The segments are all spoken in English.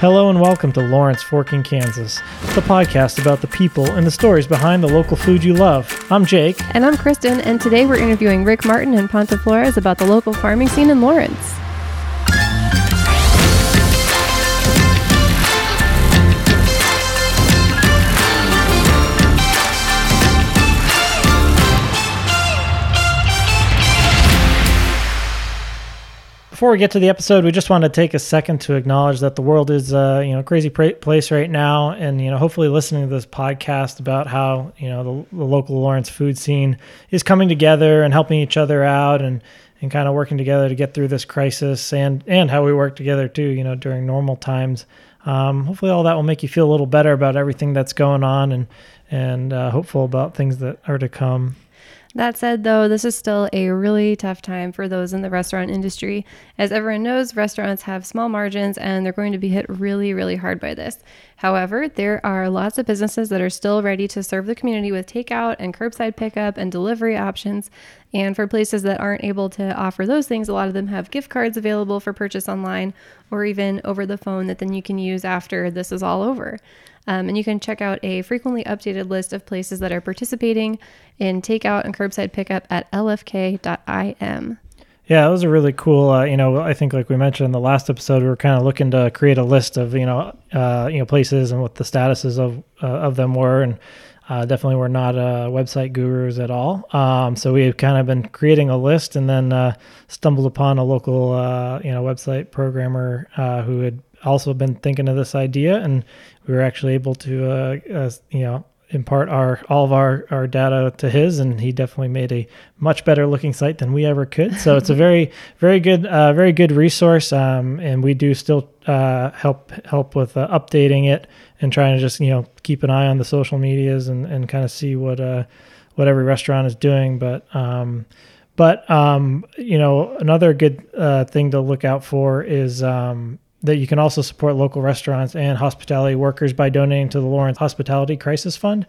Hello and welcome to Lawrence Forking, Kansas, the podcast about the people and the stories behind the local food you love. I'm Jake. And I'm Kristen, and today we're interviewing Rick Martin and Panta Flores about the local farming scene in Lawrence. Before we get to the episode, we just want to take a second to acknowledge that the world is, uh, you know, a crazy place right now, and you know, hopefully, listening to this podcast about how you know the, the local Lawrence food scene is coming together and helping each other out, and and kind of working together to get through this crisis, and and how we work together too, you know, during normal times. Um, hopefully, all that will make you feel a little better about everything that's going on, and and uh, hopeful about things that are to come. That said, though, this is still a really tough time for those in the restaurant industry. As everyone knows, restaurants have small margins and they're going to be hit really, really hard by this. However, there are lots of businesses that are still ready to serve the community with takeout and curbside pickup and delivery options. And for places that aren't able to offer those things, a lot of them have gift cards available for purchase online or even over the phone that then you can use after this is all over. Um, and you can check out a frequently updated list of places that are participating in takeout and curbside pickup at lfk.im. Yeah, it was a really cool. Uh, you know, I think like we mentioned in the last episode, we were kind of looking to create a list of you know, uh, you know, places and what the statuses of uh, of them were, and uh, definitely we're not uh, website gurus at all. Um, so we've kind of been creating a list, and then uh, stumbled upon a local you know website programmer who had also been thinking of this idea, and we were actually able to you know impart our all of our, our data to his and he definitely made a much better looking site than we ever could. So it's a very very good uh, very good resource um, and we do still uh, help help with uh, updating it and trying to just you know keep an eye on the social medias and, and kind of see what uh what every restaurant is doing. But um, but um, you know another good uh, thing to look out for is um, that you can also support local restaurants and hospitality workers by donating to the Lawrence Hospitality Crisis Fund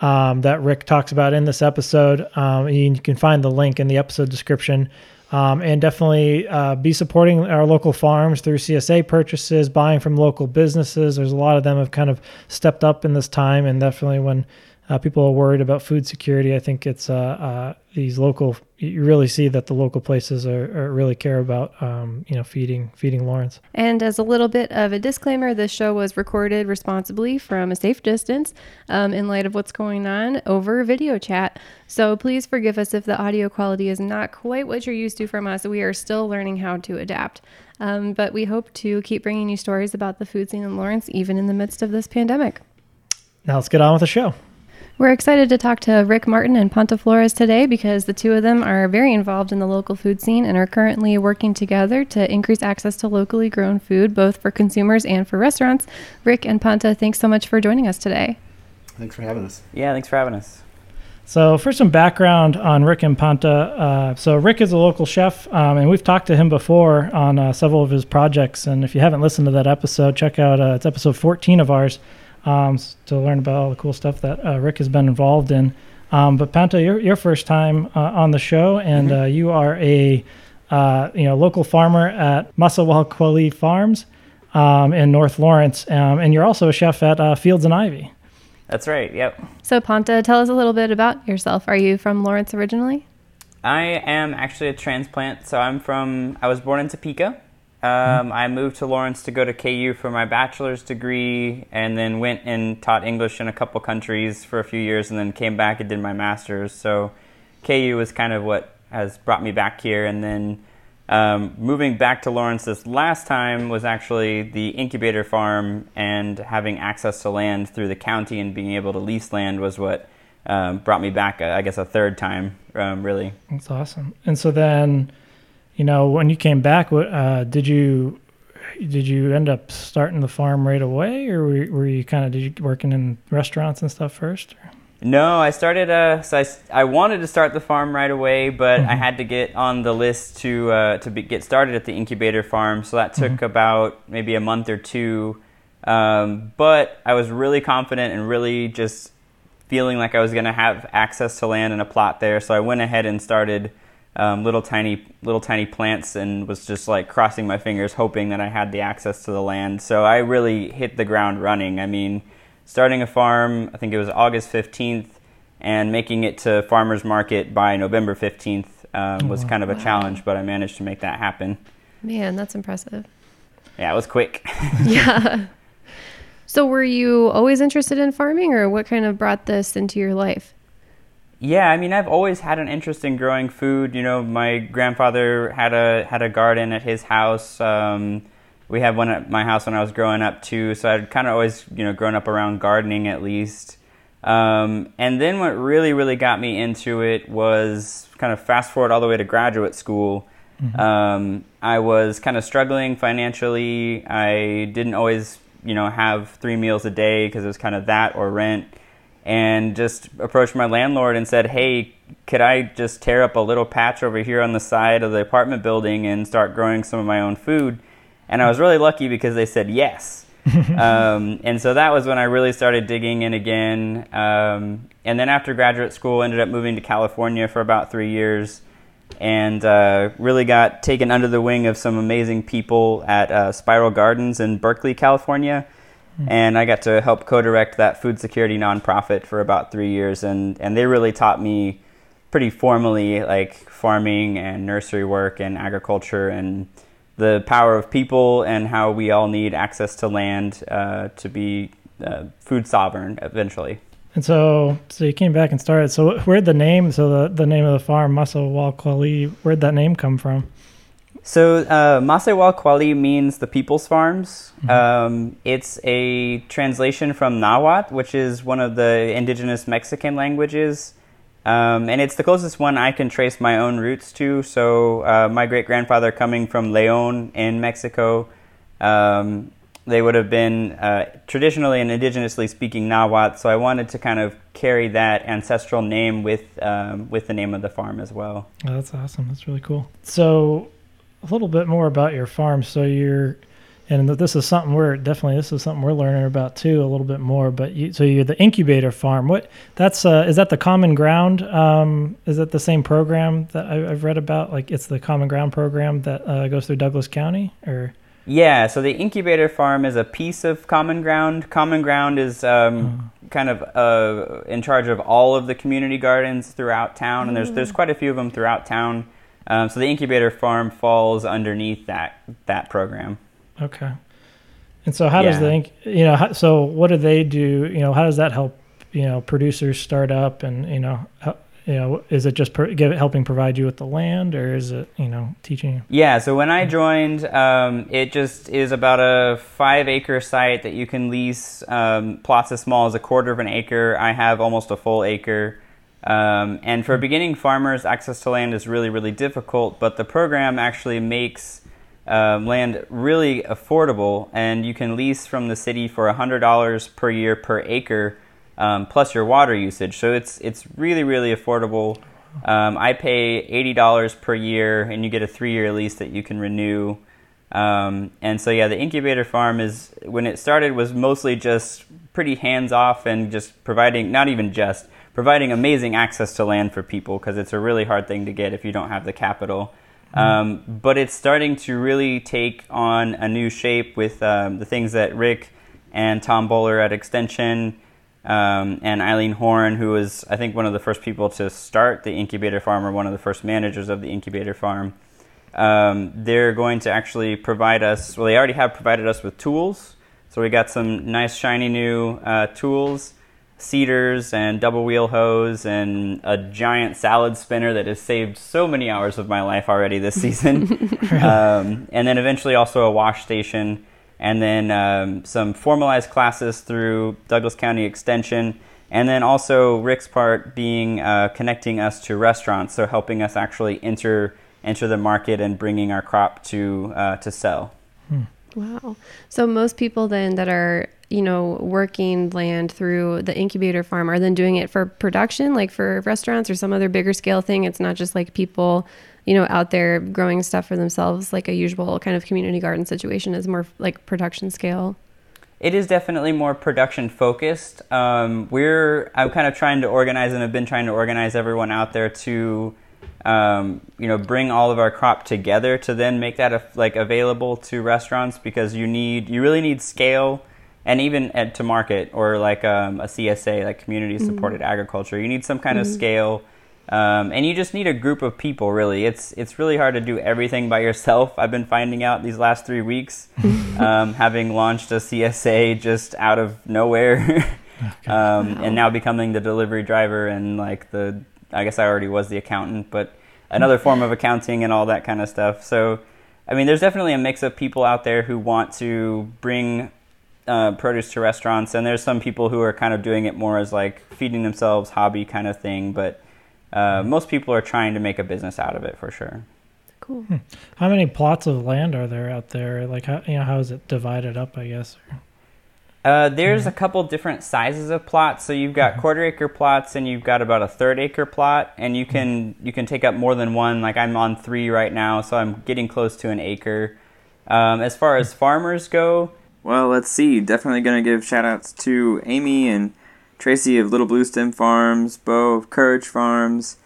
um, that Rick talks about in this episode. Um, you can find the link in the episode description. Um, and definitely uh, be supporting our local farms through CSA purchases, buying from local businesses. There's a lot of them have kind of stepped up in this time, and definitely when uh, people are worried about food security. I think it's uh, uh, these local. You really see that the local places are, are really care about, um, you know, feeding feeding Lawrence. And as a little bit of a disclaimer, this show was recorded responsibly from a safe distance, um, in light of what's going on over video chat. So please forgive us if the audio quality is not quite what you're used to from us. We are still learning how to adapt. Um, but we hope to keep bringing you stories about the food scene in Lawrence, even in the midst of this pandemic. Now let's get on with the show. We're excited to talk to Rick Martin and Panta Flores today because the two of them are very involved in the local food scene and are currently working together to increase access to locally grown food, both for consumers and for restaurants. Rick and Panta, thanks so much for joining us today. Thanks for having us. Yeah, thanks for having us. So, for some background on Rick and Panta, uh, so Rick is a local chef, um, and we've talked to him before on uh, several of his projects. And if you haven't listened to that episode, check out uh, it's episode 14 of ours um, to learn about all the cool stuff that uh, Rick has been involved in. Um, but Panta, your your first time uh, on the show, and mm-hmm. uh, you are a uh, you know local farmer at Maseualkualli Farms um, in North Lawrence, um, and you're also a chef at uh, Fields and Ivy. That's right. Yep. So Panta, tell us a little bit about yourself. Are you from Lawrence originally? I am actually a transplant. So I'm from. I was born in Topeka, um, I moved to Lawrence to go to KU for my bachelor's degree, and then went and taught English in a couple countries for a few years, and then came back and did my master's. So KU was kind of what has brought me back here, and then um, moving back to Lawrence this last time was actually the incubator farm and having access to land through the county and being able to lease land was what um, brought me back. I guess a third time, um, really. That's awesome. And so then you know, when you came back, uh, did you did you end up starting the farm right away, or were, were you kind of did you working in restaurants and stuff first? Or? No, I started. Uh, so I, I wanted to start the farm right away, but mm-hmm. I had to get on the list to uh, to be, get started at the incubator farm. So that took mm-hmm. about maybe a month or two. Um, but I was really confident and really just feeling like I was going to have access to land and a plot there. So I went ahead and started um, little tiny little tiny plants and was just like crossing my fingers hoping that I had the access to the land. So I really hit the ground running. I mean, starting a farm, I think it was August 15th and making it to farmers market by November 15th um, was kind of a challenge, but I managed to make that happen. Man, that's impressive. Yeah, it was quick. yeah. So were you always interested in farming or what kind of brought this into your life? Yeah, I mean, I've always had an interest in growing food. You know, my grandfather had a had a garden at his house. Um, we had one at my house when I was growing up too. So I'd kind of always, you know, grown up around gardening at least. Um, and then what really, really got me into it was kind of fast forward all the way to graduate school. Mm-hmm. Um, I was kind of struggling financially. I didn't always, you know, have three meals a day because it was kind of that or rent and just approached my landlord and said, "Hey, could I just tear up a little patch over here on the side of the apartment building and start growing some of my own food?" And I was really lucky because they said yes. um, and so that was when I really started digging in again. Um, and then after graduate school, ended up moving to California for about three years, and uh, really got taken under the wing of some amazing people at uh, Spiral Gardens in Berkeley, California. And I got to help co direct that food security nonprofit for about three years. And, and they really taught me pretty formally like farming and nursery work and agriculture and the power of people and how we all need access to land uh, to be uh, food sovereign eventually. And so, so you came back and started. So, where'd the name? So the, the name of the farm, Maseualkualli, where'd that name come from? So uh, Maseualkualli means the people's farms. Mm-hmm. Um, it's a translation from Nahuatl, which is one of the indigenous Mexican languages. Um, and it's the closest one I can trace my own roots to. So uh, my great grandfather coming from Leon in Mexico, um, they would have been uh, traditionally and indigenously speaking Nahuatl. So I wanted to kind of carry that ancestral name with um, with the name of the farm as well. Oh, that's awesome. That's really cool. So a little bit more about your farm. So you're, and this is something we're definitely this is something we're learning about too a little bit more. But you, so you're the incubator farm. What that's uh, is that the Common Ground? Um, is that the same program that I, have read about? Like it's the Common Ground program that uh, goes through Douglas County, or yeah. So the incubator farm is a piece of Common Ground. Common Ground is. Um, oh. Kind of uh, in charge of all of the community gardens throughout town, and there's there's quite a few of them throughout town. Um, so the incubator farm falls underneath that that program. Okay. And so how yeah. does the you know how, so what do they do? You know how does that help you know producers start up and you know how, you know is it just per, give, helping provide you with the land or is it you know teaching you? Yeah. So when I joined, um, it just is about a five acre site that you can lease um, plots as small as a quarter of an acre. I have almost a full acre. Um, and for beginning farmers, access to land is really, really difficult, but the program actually makes uh, land really affordable, and you can lease from the city for $100 per year per acre, um, plus your water usage. So it's, it's really, really affordable. Um, I pay $80 per year, and you get a three year lease that you can renew. Um, and so, yeah, the incubator farm is, when it started, was mostly just pretty hands off and just providing, not even just, providing amazing access to land for people because it's a really hard thing to get if you don't have the capital. Mm-hmm. Um, but it's starting to really take on a new shape with um, the things that Rick and Tom Bowler at Extension um, and Eileen Horn, who was, I think, one of the first people to start the incubator farm or one of the first managers of the incubator farm. Um, they're going to actually provide us, well, they already have provided us with tools. So we got some nice, shiny new uh, tools seeders and double wheel hose and a giant salad spinner that has saved so many hours of my life already this season. um, and then eventually also a wash station and then um, some formalized classes through Douglas County Extension. And then also Rick's part being uh, connecting us to restaurants, so helping us actually enter enter the market and bringing our crop to uh, to sell. Hmm. Wow. So most people then that are you know, working land through the incubator farm are then doing it for production, like for restaurants or some other bigger scale thing. It's not just like people, you know, out there growing stuff for themselves, like a usual kind of community garden situation is more like production scale. It is definitely more production focused. Um, we're I'm kind of trying to organize and have been trying to organize everyone out there to um, you know, bring all of our crop together to then make that like available to restaurants because you need you really need scale and even at, to market or like um, a CSA, like community supported mm-hmm. agriculture. You need some kind mm-hmm. of scale. Um, and you just need a group of people really it's it's really hard to do everything by yourself i've been finding out these last three weeks um, having launched a csa just out of nowhere um, wow. and now becoming the delivery driver and like the I guess I already was the accountant, but another form of accounting and all that kind of stuff. So, I mean, there's definitely a mix of people out there who want to bring uh, produce to restaurants, and there's some people who are kind of doing it more as like feeding themselves, hobby kind of thing. But uh, most people are trying to make a business out of it for sure. Cool. Hmm. How many plots of land are there out there? Like, how you know, how is it divided up? I guess. Uh, there's a couple different sizes of plots. So you've got mm-hmm. quarter acre plots, and you've got about a third acre plot, and you can you can take up more than one. Like I'm on three right now, so I'm getting close to an acre. Um, as far as farmers go, well, let's see. Definitely gonna give shout outs to Amy and Tracy of Little Blue Stem Farms, Bo of Courage Farms,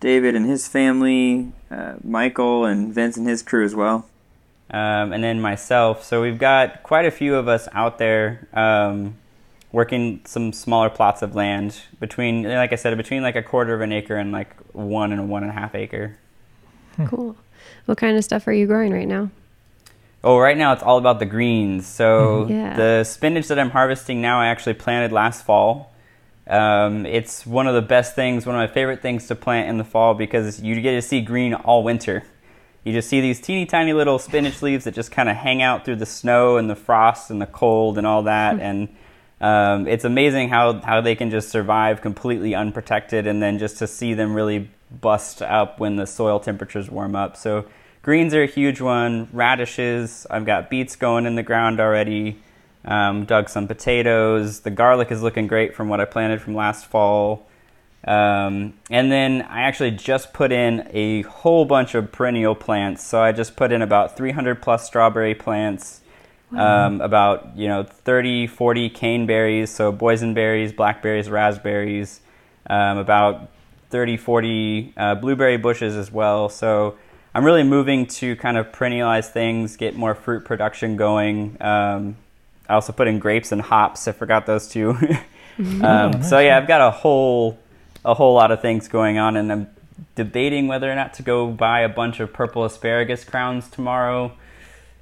David and his family, uh, Michael and Vince and his crew as well um, and then myself. So we've got quite a few of us out there um, working some smaller plots of land between, like I said, between like a quarter of an acre and like one and a one and a half acre. Hmm. Cool. What kind of stuff are you growing right now? Oh, right now it's all about the greens. So yeah. the spinach that I'm harvesting now, I actually planted last fall. Um, it's one of the best things, one of my favorite things to plant in the fall because you get to see green all winter. You just see these teeny tiny little spinach leaves that just kind of hang out through the snow and the frost and the cold and all that. and um, it's amazing how, how they can just survive completely unprotected and then just to see them really bust up when the soil temperatures warm up. So greens are a huge one. Radishes, I've got beets going in the ground already. Um, dug some potatoes. The garlic is looking great from what I planted from last fall. Um, and then I actually just put in a whole bunch of perennial plants. So I just put in about 300 plus strawberry plants, wow. um, about you know 30, 40 caneberries, so boysenberries, blackberries, raspberries, um, about 30, 40 uh, blueberry bushes as well. So I'm really moving to kind of perennialize things, get more fruit production going. Um, I also put in grapes and hops. I forgot those two. Um, so yeah, I've got a whole a whole lot of things going on, and I'm debating whether or not to go buy a bunch of purple asparagus crowns tomorrow.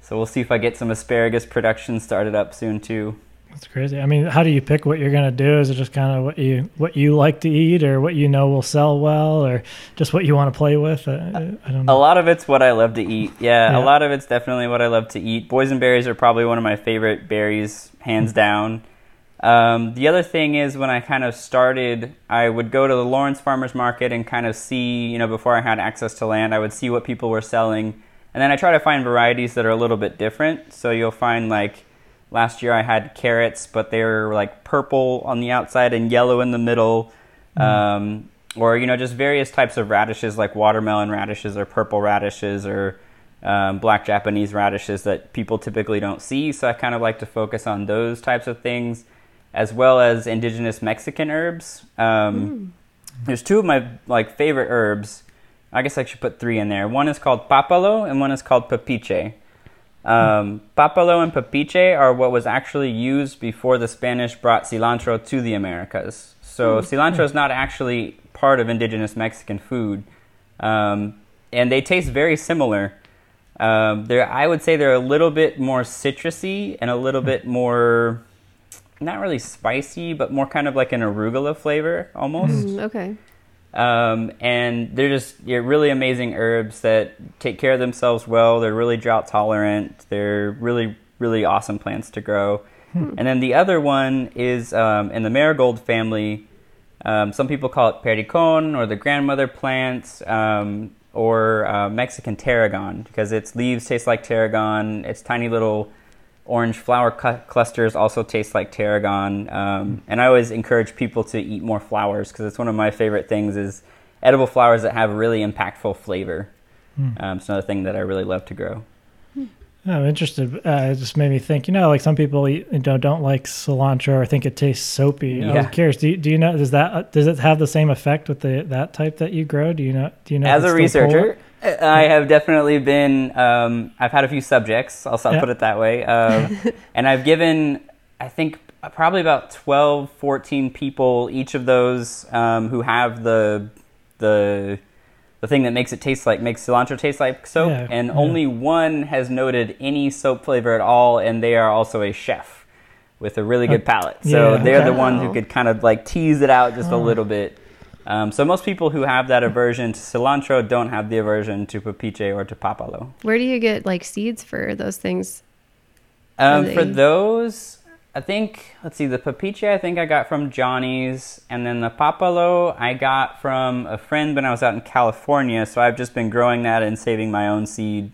So we'll see if I get some asparagus production started up soon too. That's crazy. I mean, how do you pick what you're gonna do? Is it just kind of what you what you like to eat, or what you know will sell well, or just what you want to play with? I, I don't know. A lot of it's what I love to eat. Yeah, yeah, a lot of it's definitely what I love to eat. Boysenberries are probably one of my favorite berries, hands mm-hmm. down. Um, the other thing is when I kind of started, I would go to the Lawrence Farmers Market and kind of see, you know, before I had access to land, I would see what people were selling. And then I try to find varieties that are a little bit different. So you'll find like last year I had carrots, but they were like purple on the outside and yellow in the middle. Mm. Um, or, you know, just various types of radishes like watermelon radishes or purple radishes or um, black Japanese radishes that people typically don't see. So I kind of like to focus on those types of things as well as indigenous Mexican herbs. Um, mm. There's two of my like favorite herbs. I guess I should put three in there. One is called papalo and one is called pepiche. Um, papalo and pepiche are what was actually used before the Spanish brought cilantro to the Americas. So mm. cilantro is not actually part of indigenous Mexican food, um, and they taste very similar. Um, they're, I would say they're a little bit more citrusy and a little bit more not really spicy, but more kind of like an arugula flavor almost. Mm, okay. Um, and they're just yeah, really amazing herbs that take care of themselves well. They're really drought tolerant. They're really, really awesome plants to grow. Hmm. And then the other one is um, in the marigold family. Um, some people call it pericon or the grandmother plant um, or uh, Mexican tarragon because its leaves taste like tarragon. It's tiny little orange flower cu- clusters also taste like tarragon um, and i always encourage people to eat more flowers because it's one of my favorite things is edible flowers that have really impactful flavor mm. um, it's another thing that i really love to grow I'm interested. Uh, it just made me think. You know, like some people you know don't like cilantro or think it tastes soapy. I Yeah. was curious. Do you, do you know? Does that does it have the same effect with the that type that you grow? Do you know? Do you know? As a researcher, I have definitely been. Um, I've had a few subjects. I'll, I'll Yeah. put it that way. Um, and I've given, I think, probably about 12, 14 people each of those um, who have the the the thing that makes it taste like makes cilantro taste like soap. Yeah, and only one has noted any soap flavor at all, and they are also a chef with a really good palate. So yeah, they're the ones who could kind of like tease it out just a Oh. little bit. Um, so most people who have that aversion to cilantro don't have the aversion to papiche or to papalo. Where do you get like seeds for those things? Um, Are for those, I think let's see, the papiche I think I got from Johnny's, and then the papalo I got from a friend when I was out in California. So I've just been growing that and saving my own seed.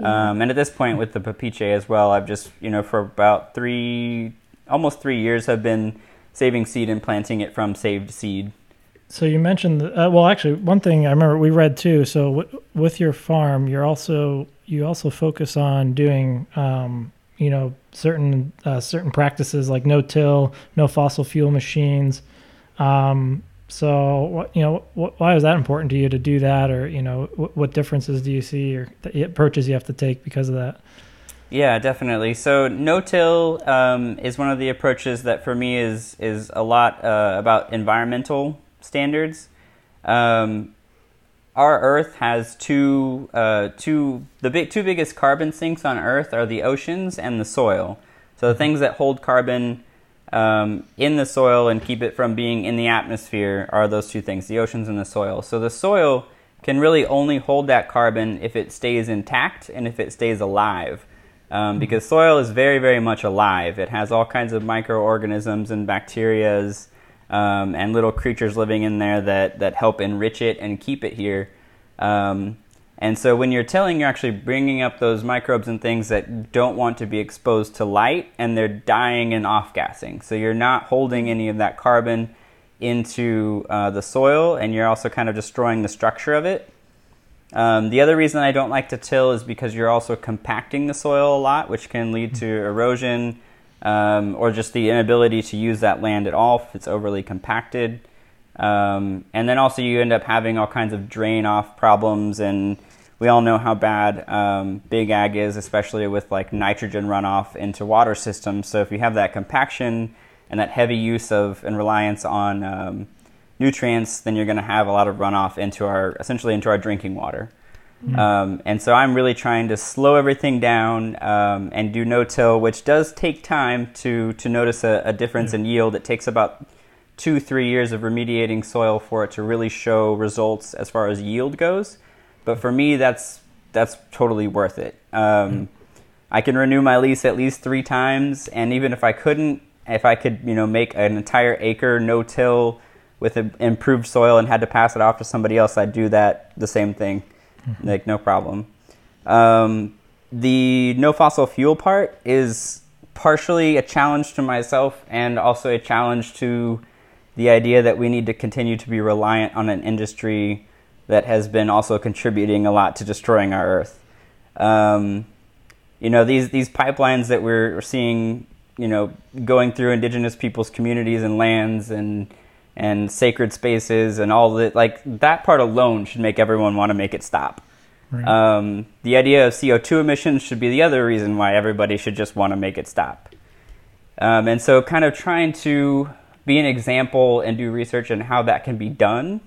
Um, and at this point with the papiche as well, I've just you know for about three, almost three years, have been saving seed and planting it from saved seed. So you mentioned, uh, well, actually, one thing I remember we read too. So w- with your farm, you're also you also focus on doing, um, you know, certain uh, certain practices like no till, no fossil fuel machines. Um, so you know, wh- why is that important to you to do that, or you know, wh- what differences do you see or approaches you have to take because of that? Yeah, definitely. So no-till um, is one of the approaches that for me is is a lot uh, about environmental standards. Um, our Earth has two uh, two the big two biggest carbon sinks on Earth are the oceans and the soil. So the things that hold carbon um, in the soil and keep it from being in the atmosphere are those two things: the oceans and the soil. So the soil can really only hold that carbon if it stays intact and if it stays alive. Um, because soil is very, very much alive. It has all kinds of microorganisms and bacterias um, and little creatures living in there that, that help enrich it and keep it here. Um, and so when you're tilling, you're actually bringing up those microbes and things that don't want to be exposed to light and they're dying and off gassing. So you're not holding any of that carbon into uh, the soil and you're also kind of destroying the structure of it. Um, the other reason I don't like to till is because you're also compacting the soil a lot, which can lead to erosion um, or just the inability to use that land at all if it's overly compacted. Um, and then also you end up having all kinds of drain off problems, and we all know how bad um, big ag is, especially with like nitrogen runoff into water systems. So if you have that compaction and that heavy use of and reliance on um, nutrients, then you're going to have a lot of runoff into our essentially into our drinking water. Um, and so I'm really trying to slow everything down um, and do no-till, which does take time to to notice a, a difference in yield. It takes about two three years of remediating soil for it to really show results as far as yield goes. But for me, that's that's totally worth it. Um, I can renew my lease at least three times, and even if I couldn't, if I could, you know, make an entire acre no-till with improved soil and had to pass it off to somebody else, I'd do that the same thing, like no problem. Um, the no fossil fuel part is partially a challenge to myself and also a challenge to the idea that we need to continue to be reliant on an industry that has been also contributing a lot to destroying our earth. Um, you know these these pipelines that we're seeing you know going through indigenous people's communities and lands and and sacred spaces and all that like that part alone should make everyone want to make it stop. Right. um, the idea of co2 emissions should be the other reason why everybody should just want to make it stop. Um, and so kind of trying to be an example and do research on how that can be done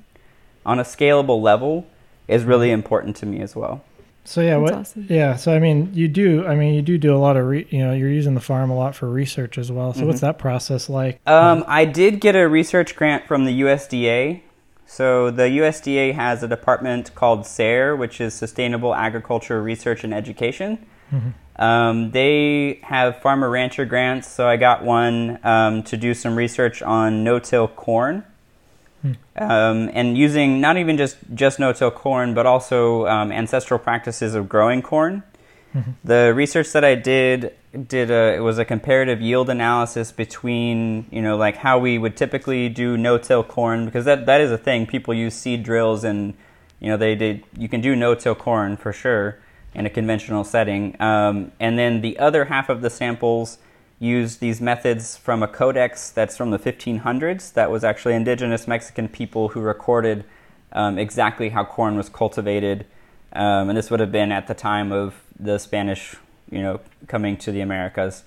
on a scalable level is really important to me as well So yeah, That's what? awesome. Yeah, so I mean, you do. I mean, you do do a lot of. Re, you know, you're using the farm a lot for research as well. So what's Mm-hmm. that process like? Um, I did get a research grant from the USDA. So the USDA has a department called SARE, which is Sustainable Agriculture Research and Education. Um, they have farmer rancher grants, so I got one um, to do some research on no-till corn, um, and using not even just just no-till corn, but also um, ancestral practices of growing corn. The research that I did did a it was a comparative yield analysis between you know like how we would typically do no-till corn because that that is a thing people use seed drills and you know they did you can do no-till corn for sure in a conventional setting. Um, and then the other half of the samples used these methods from a codex that's from the 1500s that was actually indigenous Mexican people who recorded um, exactly how corn was cultivated. Um, and this would have been at the time of the Spanish, you know, coming to the Americas.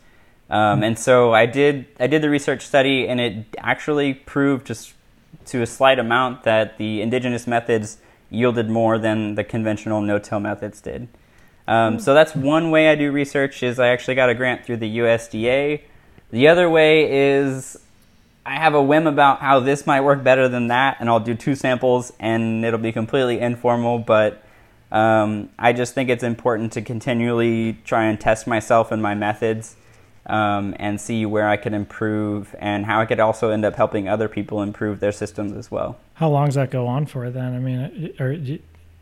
Um, and so I did I did the research study, and it actually proved just to a slight amount that the indigenous methods yielded more than the conventional no-till methods did. Um, so that's one way I do research is I actually got a grant through the USDA. The other way is I have a whim about how this might work better than that, and I'll do two samples, and it'll be completely informal. But um, I just think it's important to continually try and test myself and my methods um, and see where I can improve and how I could also end up helping other people improve their systems as well. How long does that go on for then? I mean, or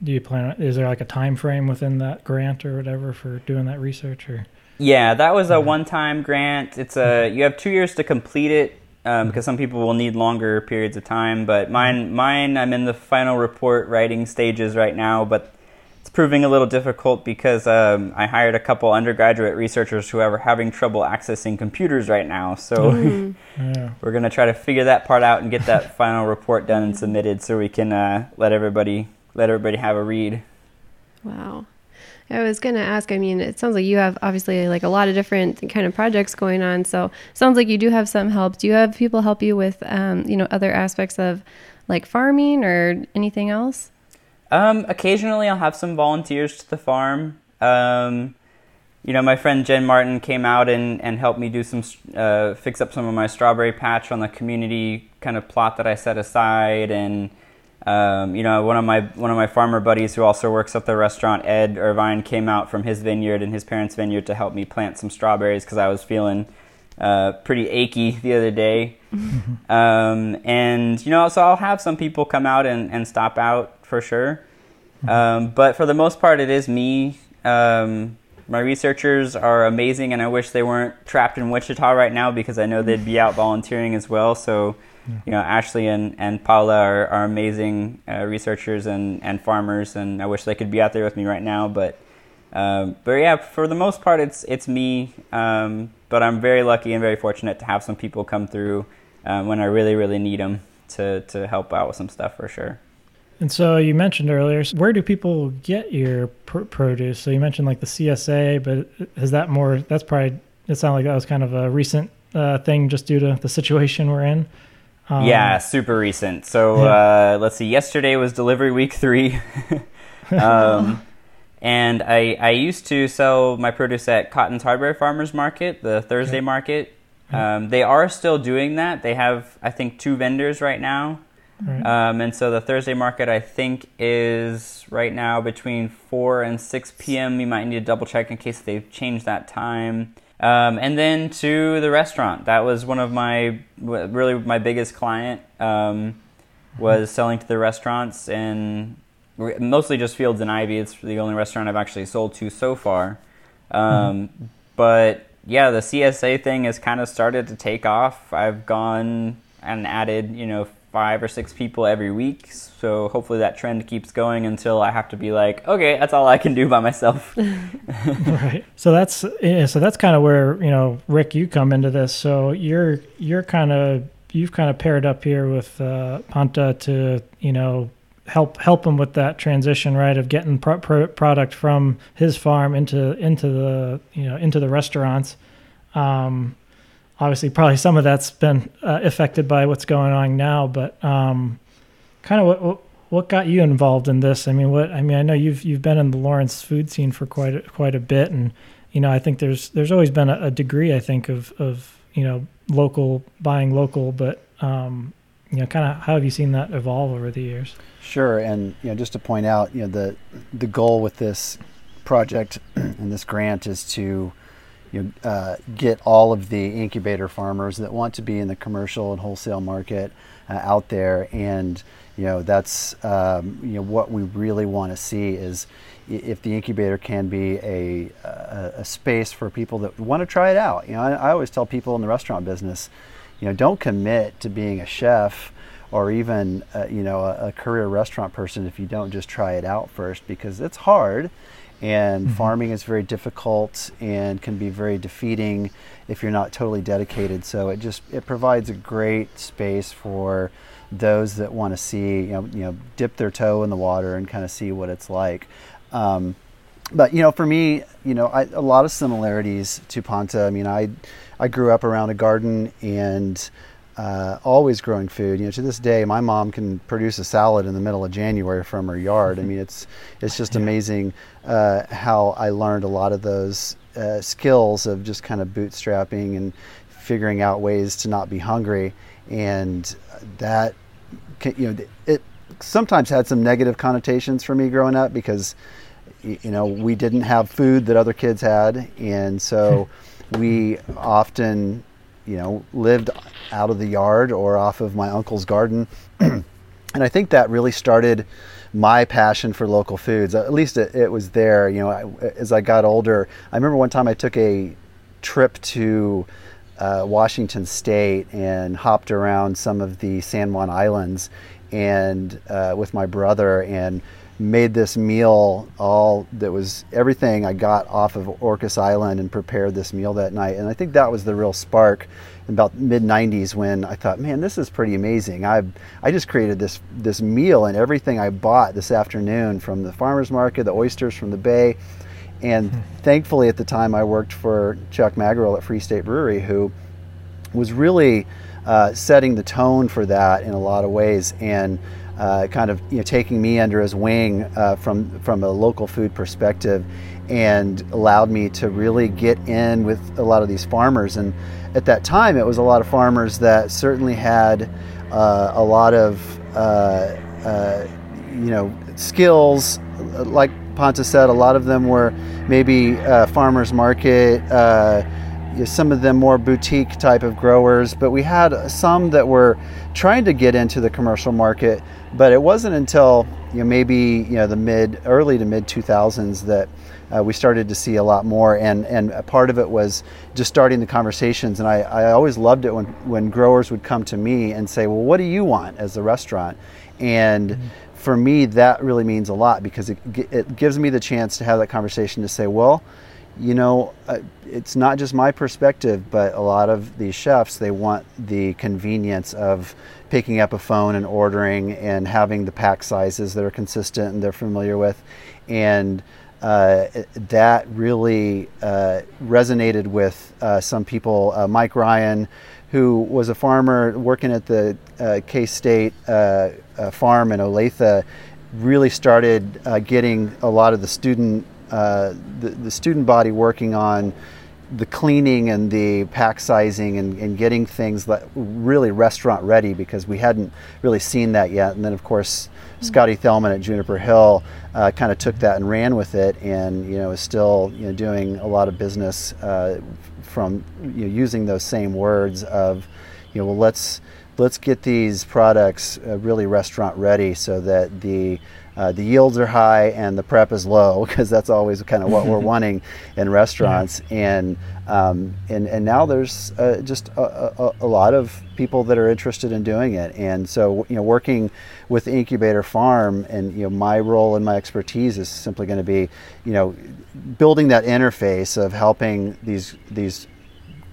do you plan? Is there like a time frame within that grant or whatever for doing that research? Or yeah, that was a one-time grant. It's a you have two years to complete it um, because some people will need longer periods of time. But mine, mine, I'm in the final report writing stages right now, but it's proving a little difficult because um, I hired a couple undergraduate researchers who are having trouble accessing computers right now. So mm. yeah. we're going to try to figure that part out and get that final report done and submitted so we can uh, let everybody let everybody have a read. Wow. I was going to ask, I mean, it sounds like you have obviously like a lot of different kind of projects going on. So sounds like you do have some help. Do you have people help you with, um, you know, other aspects of like farming or anything else? Um, occasionally, I'll have some volunteers to the farm. Um, you know, my friend Jen Martin came out and, and helped me do some uh, fix up some of my strawberry patch on the community kind of plot that I set aside, and um, you know, one of my one of my farmer buddies who also works at the restaurant, Ed Irvine, came out from his vineyard and his parents' vineyard to help me plant some strawberries because I was feeling uh, pretty achy the other day. um, and you know, so I'll have some people come out and, and stop out for sure. Um, but for the most part, it is me. Um, my researchers are amazing, and I wish they weren't trapped in Wichita right now because I know they'd be out volunteering as well. So, you know, Ashley and, and Paula are, are amazing uh, researchers and, and farmers, and I wish they could be out there with me right now. But, um, but yeah, for the most part, it's it's me. Um, but I'm very lucky and very fortunate to have some people come through uh, when I really really need them to to help out with some stuff for sure. And so you mentioned earlier, where do people get your pr- produce? So you mentioned like the CSA, but is that more? That's probably. It sounded like that was kind of a recent uh, thing, just due to the situation we're in. Um, yeah, super recent. So yeah. uh, let's see. Yesterday was delivery week three, um, and I I used to sell my produce at Cottin's Hardware Farmers Market, the Thursday okay. market. Um, they are still doing that. They have I think two vendors right now. Right. Um, and so the Thursday market, I think, is right now between 4 and 6 p.m. You might need to double check in case they've changed that time. Um, and then to the restaurant. That was one of my, really my biggest client, um, was mm-hmm. selling to the restaurants and mostly just Fields and Ivy. It's the only restaurant I've actually sold to so far. Um, mm-hmm. But yeah, the CSA thing has kind of started to take off. I've gone and added, you know, five or six people every week. So hopefully that trend keeps going until I have to be like, okay, that's all I can do by myself. right. So that's yeah, so that's kind of where you know Rick, you come into this. So you're you're kind of you've kind of paired up here with uh, Panta to you know help help him with that transition, right, of getting pro- pro- product from his farm into into the you know into the restaurants. Um, obviously probably some of that's been uh, affected by what's going on now but um, kind of what, what got you involved in this? I mean what i mean i know you've you've been in the lawrence food scene for quite a, quite a bit and you know i think there's there's always been a, a degree i think of of you know local buying local but um, you know kind of how have you seen that evolve over the years? Sure and you know just to point out you know the the goal with this project and this grant is to you know, uh, get all of the incubator farmers that want to be in the commercial and wholesale market uh, out there. And you know that's um, you know what we really want to see is if the incubator can be a, a, a, space for people that want to try it out. You know I, I always tell people in the restaurant business you know don't commit to being a chef or even uh, you know a, a career restaurant person if you don't just try it out first because it's hard and mm-hmm. farming is very difficult and can be very defeating if you're not totally dedicated. So it just it provides a great space for those that want to see you know, you know dip their toe in the water and kind of see what it's like. Um, but you know, for me, you know, I, a lot of similarities to Panta. I mean, I I grew up around a garden and uh, always growing food. You know, to this day, my mom can produce a salad in the middle of January from her yard. I mean, it's it's just amazing uh, how I learned a lot of those uh, skills of just kind of bootstrapping and figuring out ways to not be hungry, and that you know it sometimes had some negative connotations for me growing up because you know we didn't have food that other kids had, and so we often you know, lived out of the yard or off of my uncle's garden. and I think that really started my passion for local foods. At least it, it was there. You know, I, as I got older, I remember one time I took a trip to uh, Washington State and hopped around some of the San Juan Islands and uh, with my brother and made this meal all that was everything I got off of Orcas Island and prepared this meal that night. And I think that was the real spark in about mid 90s when I thought, man, this is pretty amazing. I I just created this this meal and everything I bought this afternoon from the farmers market, the oysters from the bay. And hmm. thankfully at the time I worked for Chuck Magerl at Free State Brewery who was really uh, setting the tone for that in a lot of ways. And uh, kind of you know, taking me under his wing uh, from from a local food perspective, and allowed me to really get in with a lot of these farmers. And at that time, it was a lot of farmers that certainly had uh, a lot of uh, uh, you know skills. Like Panta said, a lot of them were maybe uh, farmers market some of them more boutique type of growers, but we had some that were trying to get into the commercial market. But it wasn't until you know maybe you know the mid early to mid 2000s that uh, we started to see a lot more, and and part of it was just starting the conversations. And I, I always loved it when when growers would come to me and say, well, what do you want as a restaurant? And mm-hmm for me, that really means a lot because it, it gives me the chance to have that conversation to say, well, you know, uh, it's not just my perspective, but a lot of these chefs, they want the convenience of picking up a phone and ordering and having the pack sizes that are consistent and they're familiar with. And uh, that really uh, resonated with uh, some people. Uh, Mike Ryan, who was a farmer working at the uh, K State farm in Olathe, really started getting a lot of the student uh, the, the student body working on the cleaning and the pack sizing and, and getting things that really restaurant ready because we hadn't really seen that yet. And then, of course, mm-hmm. Scotty Thellman at Juniper Hill uh, kind of took that and ran with it, and you know is still you know doing a lot of business uh, from you know, using those same words of you know well let's let's get these products uh, really restaurant ready so that the uh, the yields are high and the prep is low because that's always kind of what we're wanting in restaurants yeah. and um, and and now there's uh, just a, a, a, lot of people that are interested in doing it and so you know working with the incubator farm and you know my role and my expertise is simply going to be you know building that interface of helping these these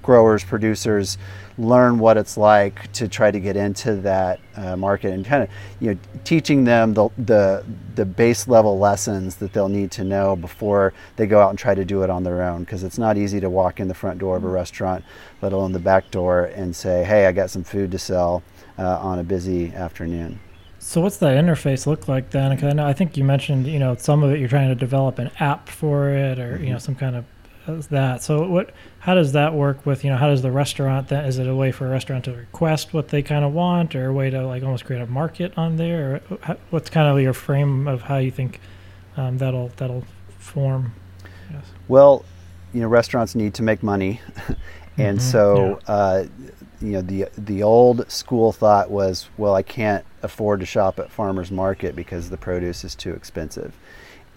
growers producers learn what it's like to try to get into that uh, market and kind of you know teaching them the, the the base level lessons that they'll need to know before they go out and try to do it on their own because it's not easy to walk in the front door of a mm-hmm. restaurant let alone the back door and say hey I got some food to sell uh, on a busy afternoon so what's that interface look like then? Because I I think you mentioned you know some of it you're trying to develop an app for it or mm-hmm. you know some kind of that. So what? How does that work with you know? How does the restaurant then? Is it a way for a restaurant to request what they kind of want, or a way to like almost create a market on there? Or how, what's kind of your frame of how you think um, that'll that'll form? Yes. Well, you know, restaurants need to make money, and mm-hmm. so yeah. uh, you know the the old school thought was, well, I can't afford to shop at farmers market because the produce is too expensive.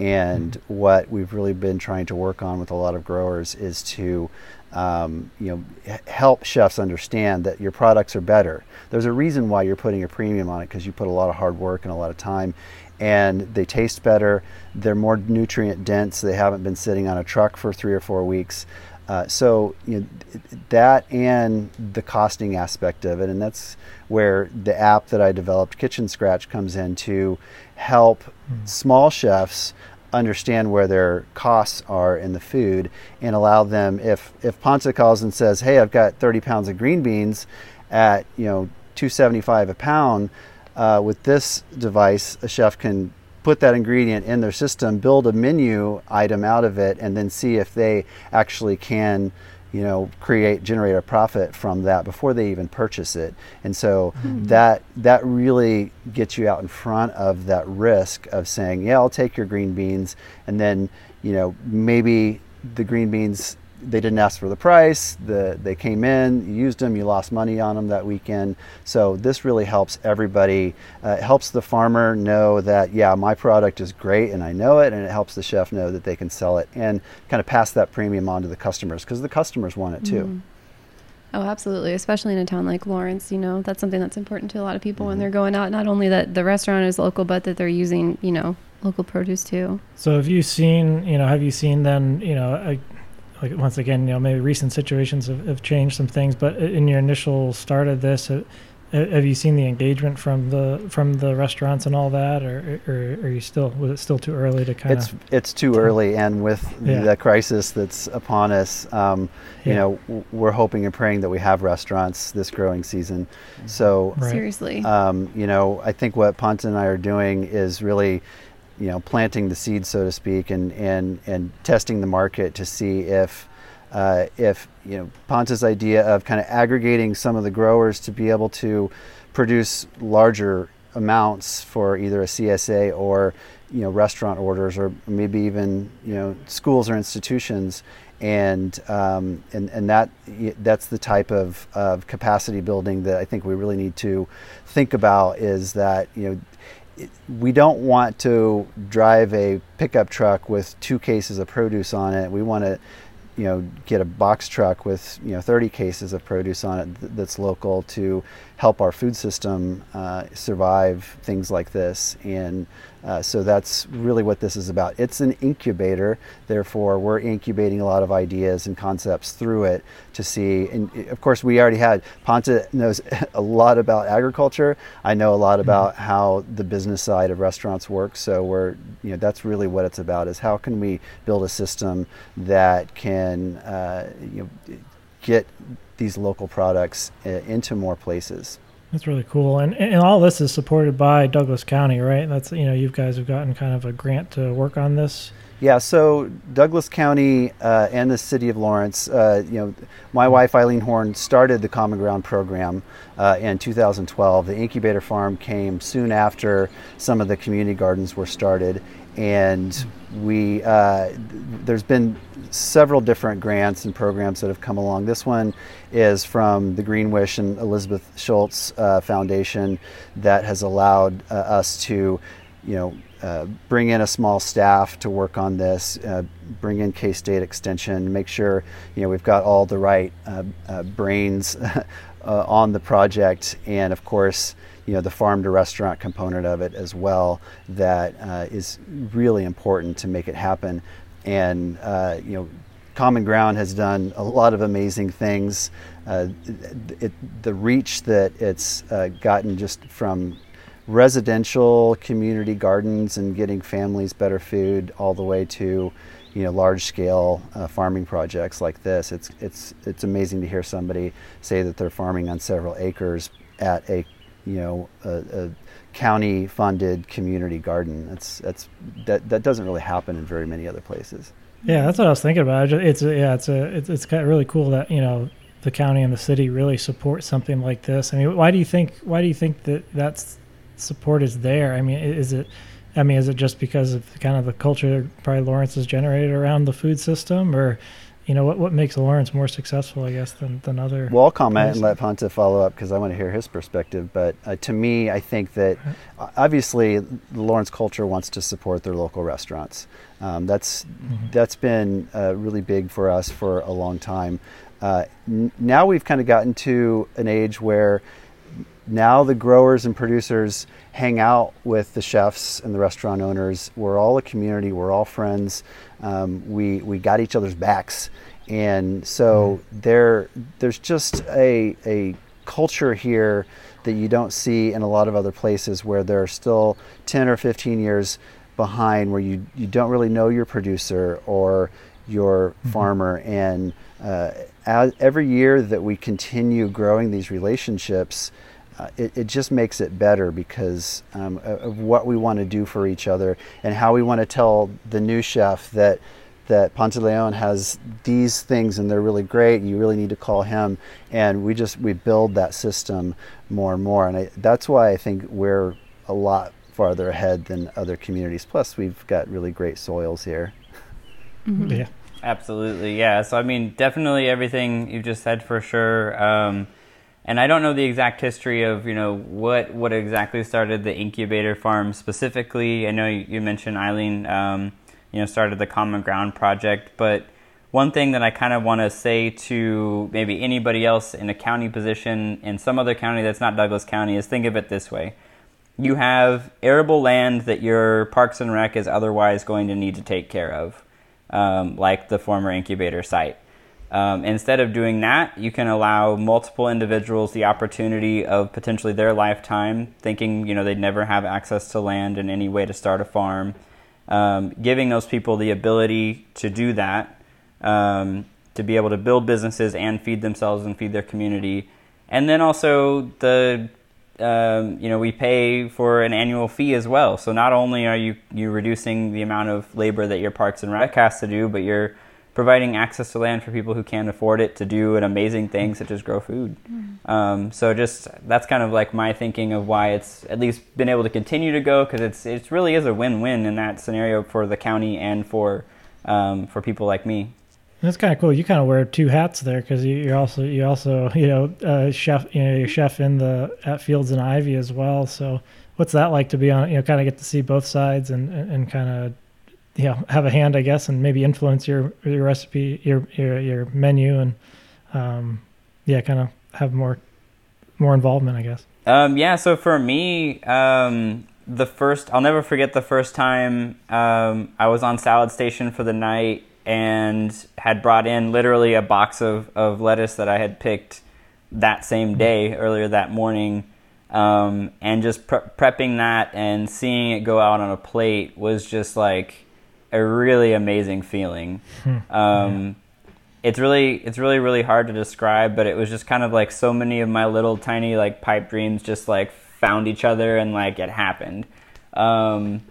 And what we've really been trying to work on with a lot of growers is to um, you know, help chefs understand that your products are better. There's a reason why you're putting a premium on it because you put a lot of hard work and a lot of time. and they taste better. They're more nutrient dense. They haven't been sitting on a truck for three or four weeks. Uh, so you know, that and the costing aspect of it, and that's where the app that I developed, Kitchen Scratch, comes in to help mm. small chefs understand where their costs are in the food and allow them if if Panta calls and says, "Hey, I've got 30 pounds of green beans at you know 275 a pound," uh, with this device, a chef can put that ingredient in their system, build a menu item out of it, and then see if they actually can you know create generate a profit from that before they even purchase it and so mm-hmm. that that really gets you out in front of that risk of saying yeah i'll take your green beans and then you know maybe the green beans they didn't ask for the price. The, they came in, you used them, you lost money on them that weekend. So this really helps everybody. Uh, it helps the farmer know that yeah, my product is great and I know it, and it helps the chef know that they can sell it and kind of pass that premium on to the customers because the customers want it too. Mm. Oh, absolutely. Especially in a town like Lawrence, you know, that's something that's important to a lot of people mm-hmm. when they're going out. Not only that the restaurant is local, but that they're using, you know, local produce too. So have you seen, you know, have you seen then, you know, a, like once again, you know, maybe recent situations have, have changed some things, but in your initial start of this, uh, have you seen the engagement from the from the restaurants and all that, or, or are you still was it still too early to kind of? It's it's too early, and with yeah. the crisis that's upon us, um, you know, we're hoping and praying that we have restaurants this growing season. So right. seriously, um, you know, I think what Panta and I are doing is really you know planting the seed so to speak and and and testing the market to see if uh, if you know Panta's idea of kind of aggregating some of the growers to be able to produce larger amounts for either a CSA or you know restaurant orders or maybe even you know schools or institutions. And um, and and that that's the type of, of capacity building that I think we really need to think about is that you know we don't want to drive a pickup truck with two cases of produce on it. We want to, you know, get a box truck with you know 30 cases of produce on it that's local to help our food system uh, survive things like this. And uh, so that's really what this is about. It's an incubator, therefore, we're incubating a lot of ideas and concepts through it to see. And of course, we already had, Panta knows a lot about agriculture. I know a lot mm-hmm. about mm-hmm. how the business side of restaurants works. So we're, you know, that's really what it's about is how can we build a system that can, uh, you know, get these local products uh, into more places. That's really cool, and and all this is supported by Douglas County, right? That's you know you guys have gotten kind of a grant to work on this. Yeah, so Douglas County uh, and the city of Lawrence, uh, you know, my wife Eileen Horn started the Common Ground program uh, in 2012. The incubator farm came soon after some of the community gardens were started, and we uh, there's been several different grants and programs that have come along. This one is from the Greenwish and Elizabeth Schultz uh, Foundation that has allowed uh, us to, you know, uh, bring in a small staff to work on this, uh, bring in K State Extension, make sure you know we've got all the right uh, brains on the project, and of course you know the farm to restaurant component of it as well that uh, is really important to make it happen. And uh, you know common ground has done a lot of amazing things. Uh, it, the reach that it's uh, gotten just from residential community gardens and getting families better food all the way to you know large scale uh, farming projects like this. It's it's it's amazing to hear somebody say that they're farming on several acres at a you know, a, a county funded community garden. That's that's that that doesn't really happen in very many other places. Yeah, that's what I was thinking about. It's yeah, it's a it's it's kind of really cool that you know the county and the city really support something like this. I mean, why do you think why do you think that that support is there? I mean, is it I mean, is it just because of kind of the culture probably Lawrence has generated around the food system, or you know what what makes Lawrence more successful, I guess, than than other. Well, I'll comment places. and let Panta follow up because I want to hear his perspective. But uh, to me, I think that uh, obviously the Lawrence culture wants to support their local restaurants. Um, that's mm-hmm. that's been uh, really big for us for a long time. Uh, n- now we've kind of gotten to an age where now the growers and producers hang out with the chefs and the restaurant owners. We're all a community. We're all friends. Um, we we got each other's backs, and so mm-hmm. there there's just a a culture here that you don't see in a lot of other places where there are still 10 or 15 years behind where you, you don't really know your producer or your mm-hmm. farmer and uh, as, every year that we continue growing these relationships uh, it, it, just makes it better because um, of what we want to do for each other and how we want to tell the new chef that that Pantaleon has these things and they're really great. You really need to call him, and we just we build that system more and more, and I, that's why I think we're a lot farther ahead than other communities. Plus, we've got really great soils here. Mm-hmm. Yeah, absolutely. Yeah. So I mean, definitely everything you just said for sure. Um, and I don't know the exact history of you know what what exactly started the incubator farm specifically. I know you, mentioned Eileen, um, you know, started the Common Ground project, but one thing that I kind of want to say to maybe anybody else in a county position in some other county that's not Douglas County is think of it this way: you have arable land that your Parks and Rec is otherwise going to need to take care of, um, like the former incubator site um, instead of doing that, you can allow multiple individuals the opportunity of potentially their lifetime, thinking you know they'd never have access to land in any way to start a farm, um, giving those people the ability to do that, um, to be able to build businesses and feed themselves and feed their community, and then also the um, you know we pay for an annual fee as well. So not only are you you reducing the amount of labor that your Parks and Rec has to do, but you're providing access to land for people who can't afford it to do an amazing thing such as grow food. Mm. Um, so just that's kind of like my thinking of why it's at least been able to continue to go because it's it really is a win-win in that scenario for the county and for um, for people like me. That's kind of cool. You kind of wear two hats there because you, are also you also you know uh, chef you know you're chef in the at Fields and Ivy as well. So what's that like to be on you know kind of get to see both sides and and, and kind of know have a hand I guess and maybe influence your your recipe your your, your menu and um, yeah kind of have more more involvement I guess. Um, yeah, so for me, um, the first I'll never forget the first time um, I was on Salad Station for the night and had brought in literally a box of, of lettuce that I had picked that same day earlier that morning. Um, and just pre- prepping that and seeing it go out on a plate was just like a really amazing feeling. Hmm. um. It's really it's really really hard to describe, but it was just kind of like so many of my little tiny like pipe dreams just like found each other and like it happened. Um,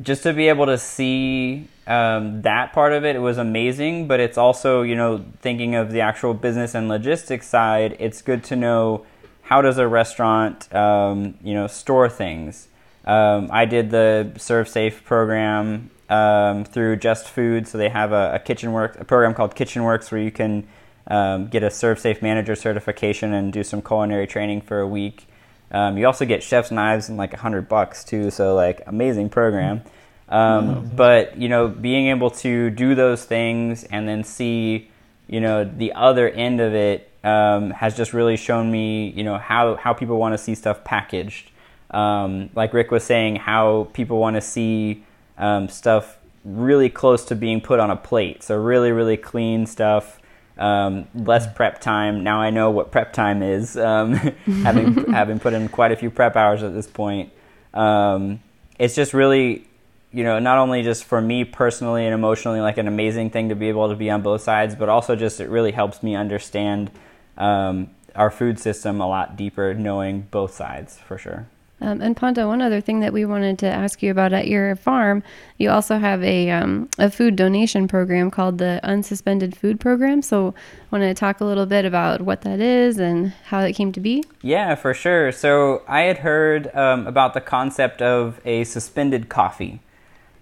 just to be able to see um, that part of it, it was amazing. But it's also you know thinking of the actual business and logistics side. It's good to know how does a restaurant um, you know store things. Um, I did the ServSafe program um, through Just Food. So they have a, a kitchen work a program called Kitchen Works where you can um, get a ServSafe Manager certification and do some culinary training for a week. Um, you also get chef's knives and like a hundred bucks too. So like amazing program. Um, but you know, being able to do those things and then see, you know, the other end of it um, has just really shown me, you know, how how people want to see stuff packaged. Um, like Rick was saying, how people want to see um, stuff really close to being put on a plate. So really, really clean stuff. Um, less prep time. Now I know what prep time is, um, having having put in quite a few prep hours at this point. Um, it's just really, you know, not only just for me personally and emotionally, like an amazing thing to be able to be on both sides, but also just it really helps me understand um, our food system a lot deeper, knowing both sides for sure. Um, and Panta, one other thing that we wanted to ask you about at your farm, you also have a, um, a food donation program called the Unsuspended Food Program. So, want to talk a little bit about what that is and how it came to be? Yeah, for sure. So, I had heard um, about the concept of a suspended coffee.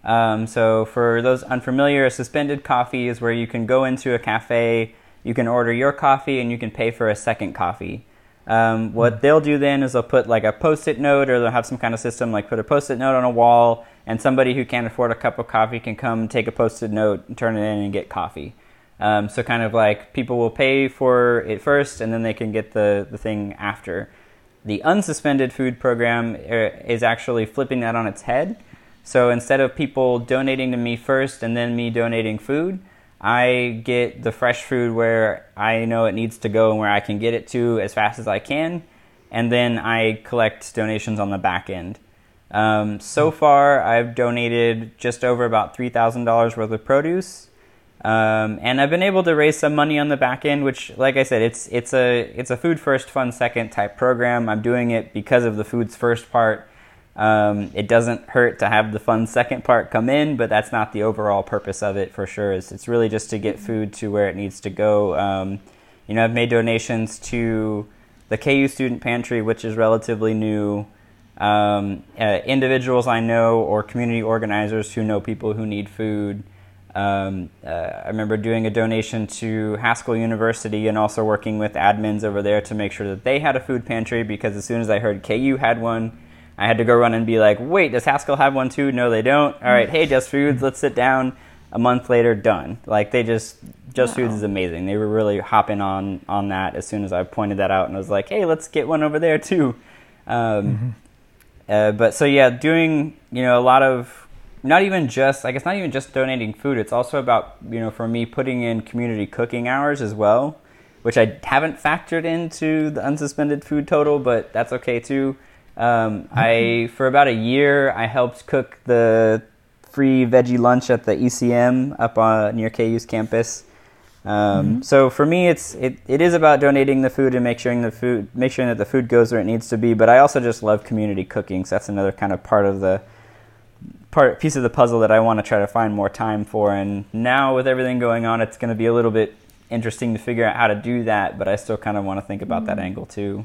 Um, so, for those unfamiliar, a suspended coffee is where you can go into a cafe, you can order your coffee, and you can pay for a second coffee. Um, what hmm. they'll do then is they'll put like a post-it note, or they'll have some kind of system like put a post-it note on a wall, and somebody who can't afford a cup of coffee can come take a post-it note and turn it in and get coffee. Um, so kind of like people will pay for it first, and then they can get the the thing after. The unsuspended food program uh, is actually flipping that on its head. So instead of people donating to me first and then me donating food, I get the fresh food where I know it needs to go and where I can get it to as fast as I can, and then I collect donations on the back end. Um, so far, I've donated just over about $3,000 worth of produce. Um, and I've been able to raise some money on the back end, which, like I said, it's it's a it's a food first, fun second type program. I'm doing it because of the food's first part. Um, it doesn't hurt to have the fun second part come in, but that's not the overall purpose of it for sure. It's, it's really just to get food to where it needs to go. Um, you know, I've made donations to the KU Student Pantry, which is relatively new. Um, uh, individuals I know or community organizers who know people who need food. Um, uh, I remember doing a donation to Haskell University and also working with admins over there to make sure that they had a food pantry because as soon as I heard KU had one, I had to go run and be like, wait, does Haskell have one too? No, they don't. All right, hey, Just Foods, let's sit down. A month later, done. Like they just, Just wow. Foods is amazing. They were really hopping on on that as soon as I pointed that out and I was like, hey, let's get one over there too. Um, mm-hmm. uh, but so yeah, doing you know a lot of not even just like it's not even just donating food it's also about you know for me putting in community cooking hours as well which i haven't factored into the unsuspended food total but that's okay too um, i mm-hmm. for about a year i helped cook the free veggie lunch at the ecm up on near ku's campus um, mm-hmm. so for me it's it, it is about donating the food and make sure the food make sure that the food goes where it needs to be but i also just love community cooking so that's another kind of part of the part piece of the puzzle that I want to try to find more time for. And now with everything going on, it's going to be a little bit interesting to figure out how to do that. But I still kind of want to think about that mm-hmm. angle too.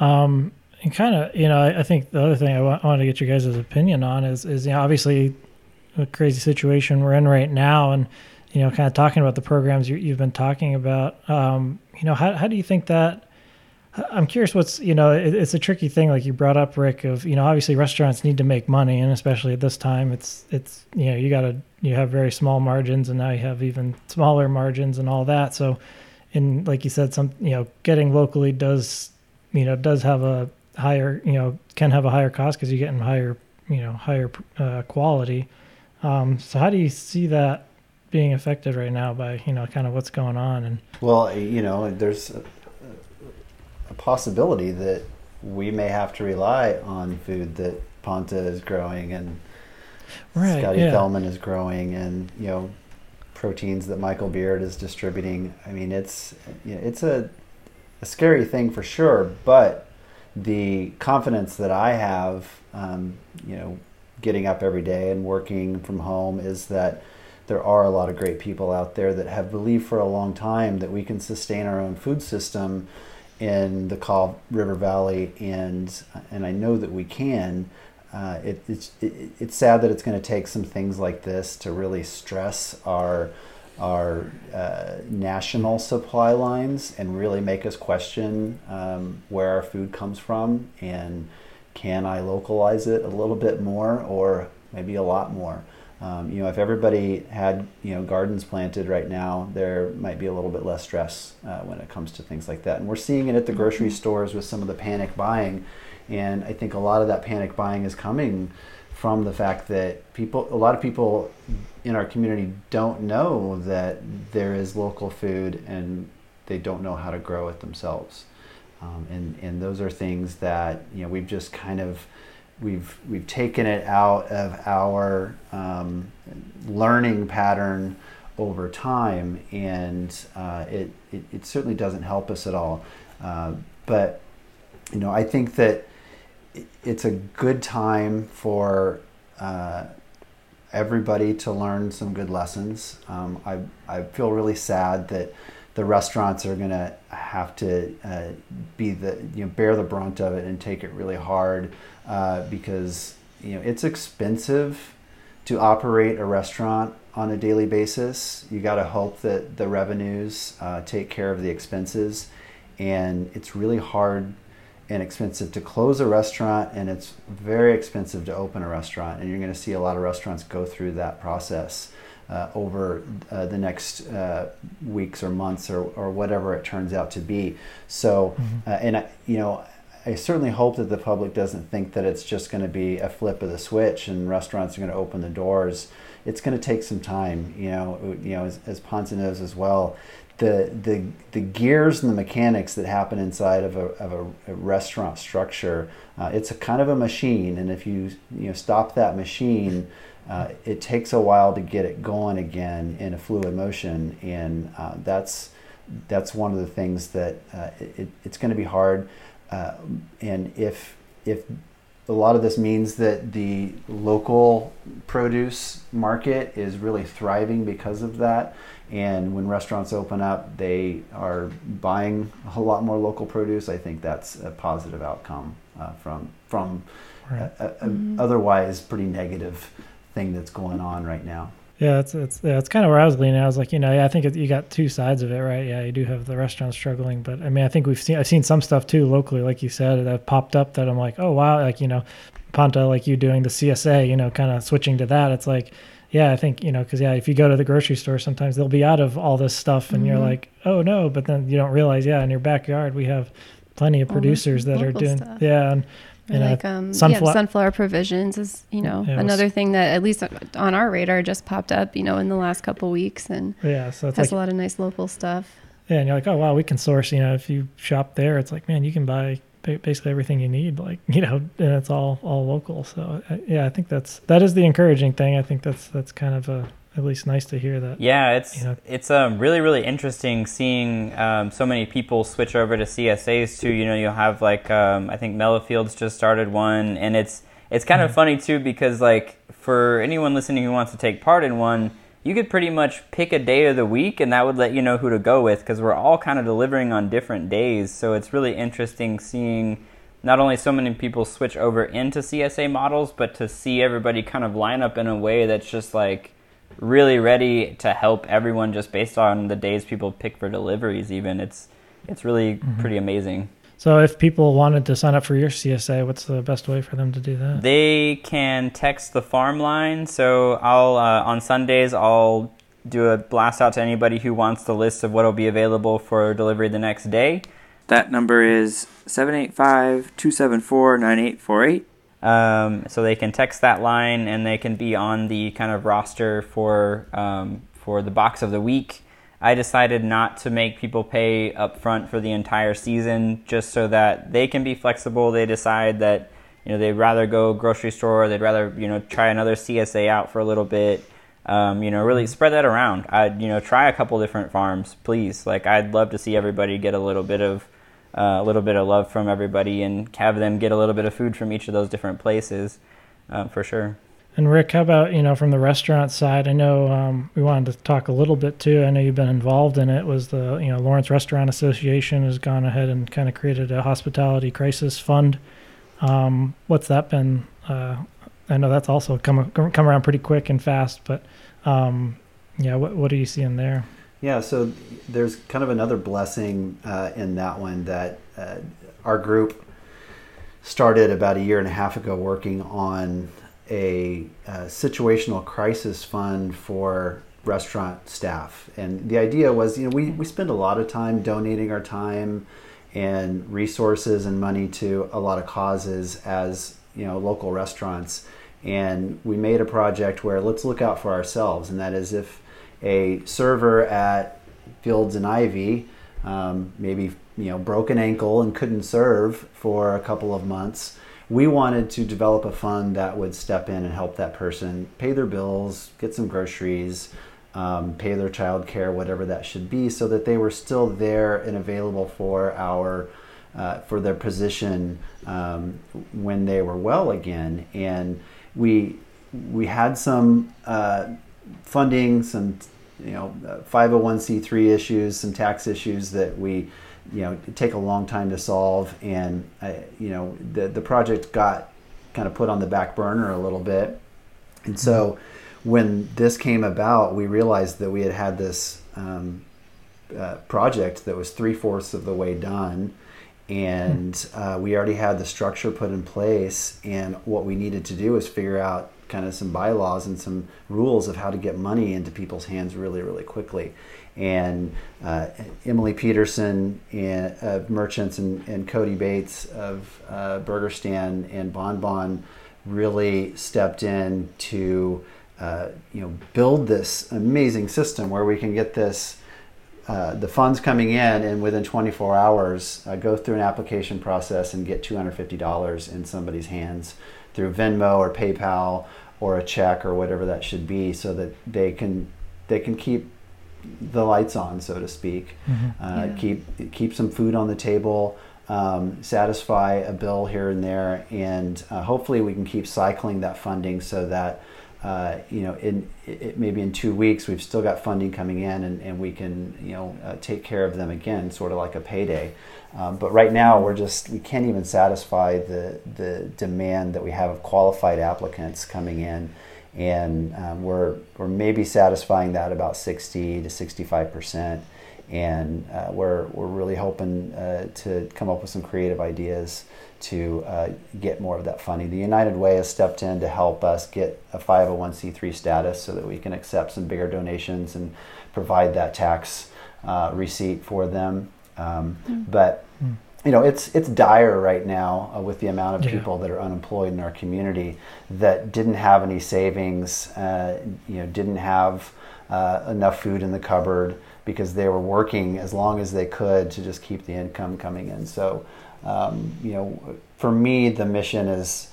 Um, and kind of, you know, I, I, think the other thing I want, I want to get your guys' opinion on is, is you know, obviously a crazy situation we're in right now, and you know, kind of talking about the programs you, have been talking about. Um, you know, how how do you think that I'm curious what's, you know, it, it's a tricky thing like you brought up Rick of, you know, obviously restaurants need to make money and especially at this time it's it's you know, you got to you have very small margins and now you have even smaller margins and all that. So and like you said some, you know, getting locally does, you know, does have a higher, you know, can have a higher cost cuz you're getting higher, you know, higher uh, quality. Um, so how do you see that being affected right now by, you know, kind of what's going on and Well, you know, there's a possibility that we may have to rely on food that Panta is growing and right, Scotty yeah. Thellman is growing and you know proteins that Michael Beard is distributing. I mean, it's you know, it's a a scary thing for sure, but the confidence that I have, um, you know, getting up every day and working from home is that there are a lot of great people out there that have believed for a long time that we can sustain our own food system in the Kaw River Valley, and and I know that we can. Uh, it, it's it, it's sad that it's going to take some things like this to really stress our our uh, national supply lines and really make us question um, where our food comes from and can I localize it a little bit more or maybe a lot more. Um, you know, if everybody had you know gardens planted right now, there might be a little bit less stress uh, when it comes to things like that. And we're seeing it at the grocery mm-hmm. stores with some of the panic buying, and I think a lot of that panic buying is coming from the fact that people, a lot of people in our community don't know that there is local food, and they don't know how to grow it themselves. Um, and and those are things that you know we've just kind of we've we've taken it out of our um, learning pattern over time, and uh, it, it, it certainly doesn't help us at all. Uh, but you know, I think that it's a good time for uh, everybody to learn some good lessons. Um, I I feel really sad that the restaurants are going to have to uh, be the you know bear the brunt of it and take it really hard uh, because you know it's expensive to operate a restaurant on a daily basis. You got to hope that the revenues uh, take care of the expenses, and it's really hard and expensive to close a restaurant, and it's very expensive to open a restaurant. And you're going to see a lot of restaurants go through that process. Uh, over uh, the next uh, weeks or months or, or whatever it turns out to be. So, mm-hmm. Uh, and I, you know, I certainly hope that the public doesn't think that it's just going to be a flip of the switch and restaurants are going to open the doors. It's going to take some time, you know. You know, as, as Ponce knows as well, the the the gears and the mechanics that happen inside of a of a, a restaurant structure. Uh, it's a kind of a machine, and if you you know stop that machine. Uh, it takes a while to get it going again in a fluid motion, and uh, that's that's one of the things that uh, it, it's going to be hard. Uh, and if if a lot of this means that the local produce market is really thriving because of that. And when restaurants open up, they are buying a lot more local produce. I think that's a positive outcome uh, from from right. a, a, mm-hmm. otherwise pretty negative thing that's going on right now. Yeah, it's it's yeah, it's kind of where I was leaning. I was like, you know, yeah, I think it, you got two sides of it, right? Yeah, you do have the restaurants struggling, but I mean, I think we've seen I've seen some stuff too locally, like you said, that popped up that I'm like, oh wow, like you know, Panta, like you doing the CSA, you know, kind of switching to that. It's like, yeah, I think you know, because yeah, if you go to the grocery store, sometimes they'll be out of all this stuff, and mm-hmm. you're like, oh no, but then you don't realize, yeah, in your backyard we have plenty of producers that are doing, stuff. yeah, and or like um, sunflower. Yeah, sunflower provisions is you know yeah, another thing that at least on our radar just popped up you know in the last couple weeks and yeah so it's has like, a lot of nice local stuff yeah and you're like oh wow we can source you know if you shop there it's like man you can buy basically everything you need like you know and it's all all local so yeah i think that's that is the encouraging thing i think that's that's kind of a at least nice to hear that. Yeah, it's you know. it's um, really really interesting seeing um, so many people switch over to CSAs too. You know, you'll have like um, I think Fields just started one, and it's it's kind of funny too because like for anyone listening who wants to take part in one, you could pretty much pick a day of the week, and that would let you know who to go with because we're all kind of delivering on different days. So it's really interesting seeing not only so many people switch over into CSA models, but to see everybody kind of line up in a way that's just like really ready to help everyone just based on the days people pick for deliveries even it's it's really mm-hmm. pretty amazing so if people wanted to sign up for your csa what's the best way for them to do that? They can text the farm line. So i'll uh, on sundays i'll do a blast out to anybody who wants the list of what will be available for delivery the next day. That number is 785 274 9848 um, so they can text that line and they can be on the kind of roster for um, for the box of the week. I decided not to make people pay upfront for the entire season, just so that they can be flexible. They decide that you know they'd rather go grocery store, they'd rather you know try another CSA out for a little bit. Um, you know, really spread that around. I'd you know try a couple different farms, please. Like I'd love to see everybody get a little bit of uh, a little bit of love from everybody and have them get a little bit of food from each of those different places uh, for sure. And Rick, how about you know from the restaurant side? I know um, we wanted to talk a little bit too. I know you've been involved in it. Was the you know Lawrence Restaurant Association has gone ahead and kind of created a hospitality crisis fund. Um, what's that been? Uh, I know that's also come come around pretty quick and fast, but um, yeah, what what are you seeing there? Yeah, so there's kind of another blessing uh, in that one that uh, our group started about a year and a half ago working on a, a situational crisis fund for restaurant staff. And the idea was, you know, we, we spend a lot of time donating our time and resources and money to a lot of causes as, you know, local restaurants. And we made a project where let's look out for ourselves. And that is if a server at Fields and Ivy, um, maybe you know broke an ankle and couldn't serve for a couple of months. We wanted to develop a fund that would step in and help that person pay their bills, get some groceries, um, pay their child care, whatever that should be, so that they were still there and available for our uh, for their position um, when they were well again. And we we had some uh, funding, some you know 501c3 issues, some tax issues that we you know take a long time to solve, and uh, you know the the project got kind of put on the back burner a little bit, and so when this came about, we realized that we had had this um, uh, project that was three fourths of the way done. And uh, we already had the structure put in place. And what we needed to do was figure out kind of some bylaws and some rules of how to get money into people's hands really, really quickly. And uh, Emily Peterson and, Merchants and, and Cody Bates of uh, Burger Stand and Bon Bon really stepped in to uh, you know build this amazing system where we can get this uh, the funds coming in and within 24 hours uh, go through an application process and get $250 in somebody's hands through Venmo or PayPal or a check or whatever that should be so that they can they can keep the lights on so to speak mm-hmm. uh, yeah. keep keep some food on the table um, satisfy a bill here and there and uh, hopefully we can keep cycling that funding so that uh, you know, in it, maybe in two weeks we've still got funding coming in, and, and we can you know uh, take care of them again, sort of like a payday. Um, but right now we're just we can't even satisfy the the demand that we have of qualified applicants coming in, and um, we're we're maybe satisfying that about sixty to sixty five percent. And uh, we're, we're really hoping uh, to come up with some creative ideas to uh, get more of that funding. The United Way has stepped in to help us get a 501c3 status so that we can accept some bigger donations and provide that tax uh, receipt for them. Um, mm. But mm. You know, it's it's dire right now uh, with the amount of yeah. people that are unemployed in our community that didn't have any savings, uh, you know, didn't have uh, enough food in the cupboard because they were working as long as they could to just keep the income coming in. So um, you know, for me, the mission is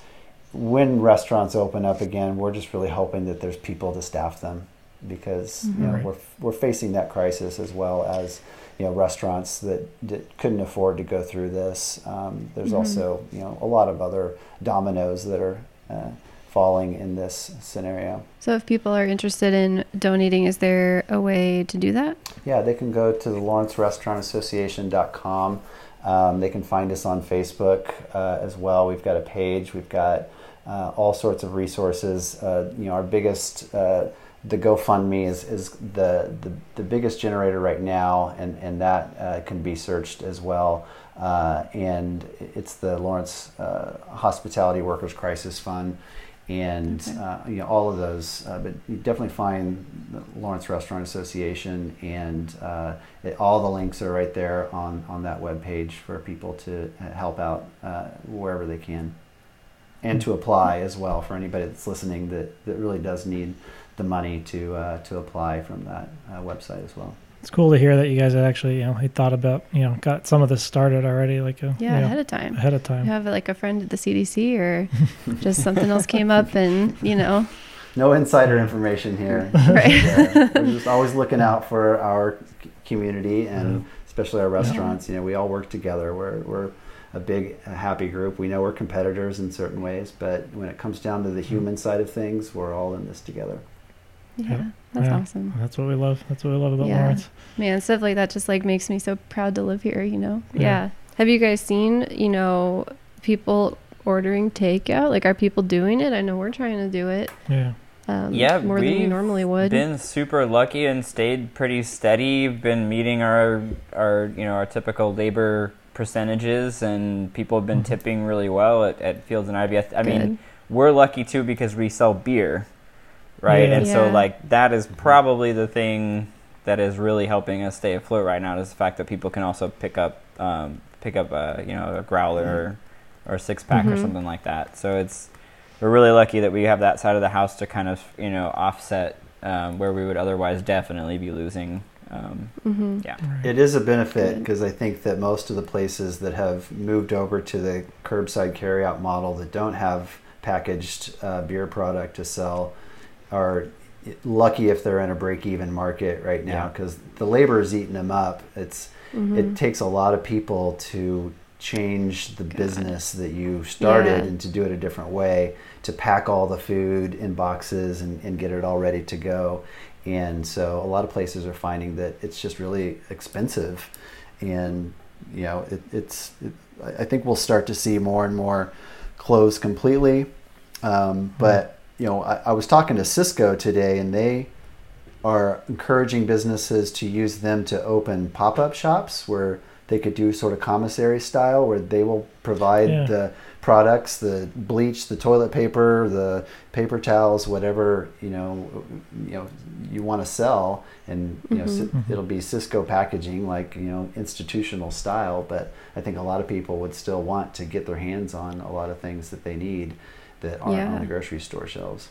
when restaurants open up again, we're just really hoping that there's people to staff them because mm-hmm. you know, right. we're, we're facing that crisis as well as you know restaurants that, that couldn't afford to go through this. Um, there's mm-hmm. also you know a lot of other dominoes that are uh, falling in this scenario. So if people are interested in donating, is there a way to do that? Yeah, they can go to the LawrenceRestaurantAssociation.com. Um, they can find us on Facebook uh, as well. We've got a page. We've got uh, all sorts of resources. Uh, you know, our biggest uh, the GoFundMe is, is the, the, the biggest generator right now, and and that uh, can be searched as well. Uh, and it's the Lawrence Hospitality Workers Crisis Fund and okay. uh, you know all of those. Uh, but you definitely find the Lawrence Restaurant Association, and uh, it, all the links are right there on on that web page for people to help out uh, wherever they can, and to apply as well for anybody that's listening that that really does need the money to uh, to apply from that uh, website as well it's cool to hear that you guys had actually, you know, had thought about, you know, got some of this started already, like a, yeah, you know, ahead of time. Ahead of time. You have like a friend at the CDC, or just something else came up, and you know. No insider information here. right. Yeah, we're just always looking out for our community and yeah. especially our restaurants. Yeah. You know, we all work together. We're we're a big, a happy group. We know we're competitors in certain ways, but when it comes down to the human side of things, we're all in this together. Yeah, that's yeah. awesome. That's what we love. That's what we love about yeah. Lawrence. Man, stuff like that just like makes me so proud to live here, you know? Yeah. yeah. Have you guys seen, you know, people ordering takeout? Like, are people doing it? I know we're trying to do it. Yeah. Um, yeah, more than we normally would. Been super lucky and stayed pretty steady. Been meeting our our you know our typical labor percentages, and people have been mm-hmm. tipping really well at, at Fields and Ivy. I, th- I mean, we're lucky too because we sell beer, right? Yeah. And yeah. so like that is probably the thing that is really helping us stay afloat right now is the fact that people can also pick up um, pick up a you know a growler mm-hmm. or, or a six pack mm-hmm. or something like that. So it's we're really lucky that we have that side of the house to kind of you know offset um, where we would otherwise definitely be losing. Um, mm-hmm. Yeah, it is a benefit because I think that most of the places that have moved over to the curbside carryout model that don't have packaged uh, beer product to sell are lucky if they're in a break-even market right now because yeah. the labor is eating them up. It's mm-hmm. it takes a lot of people to change the God. business that you started yeah. and to do it a different way to pack all the food in boxes and, and get it all ready to go and so a lot of places are finding that it's just really expensive. And you know it, it's it, i think we'll start to see more and more close completely. Um, but you know, I, I was talking to Sysco today, and they are encouraging businesses to use them to open pop-up shops where they could do sort of commissary style where they will provide Yeah. the products, the bleach, the toilet paper, the paper towels, whatever you know, you know you want to sell, and you know mm-hmm. Ci- it'll be Sysco packaging, like you know institutional style. But I think a lot of people would still want to get their hands on a lot of things that they need that aren't Yeah. on the grocery store shelves.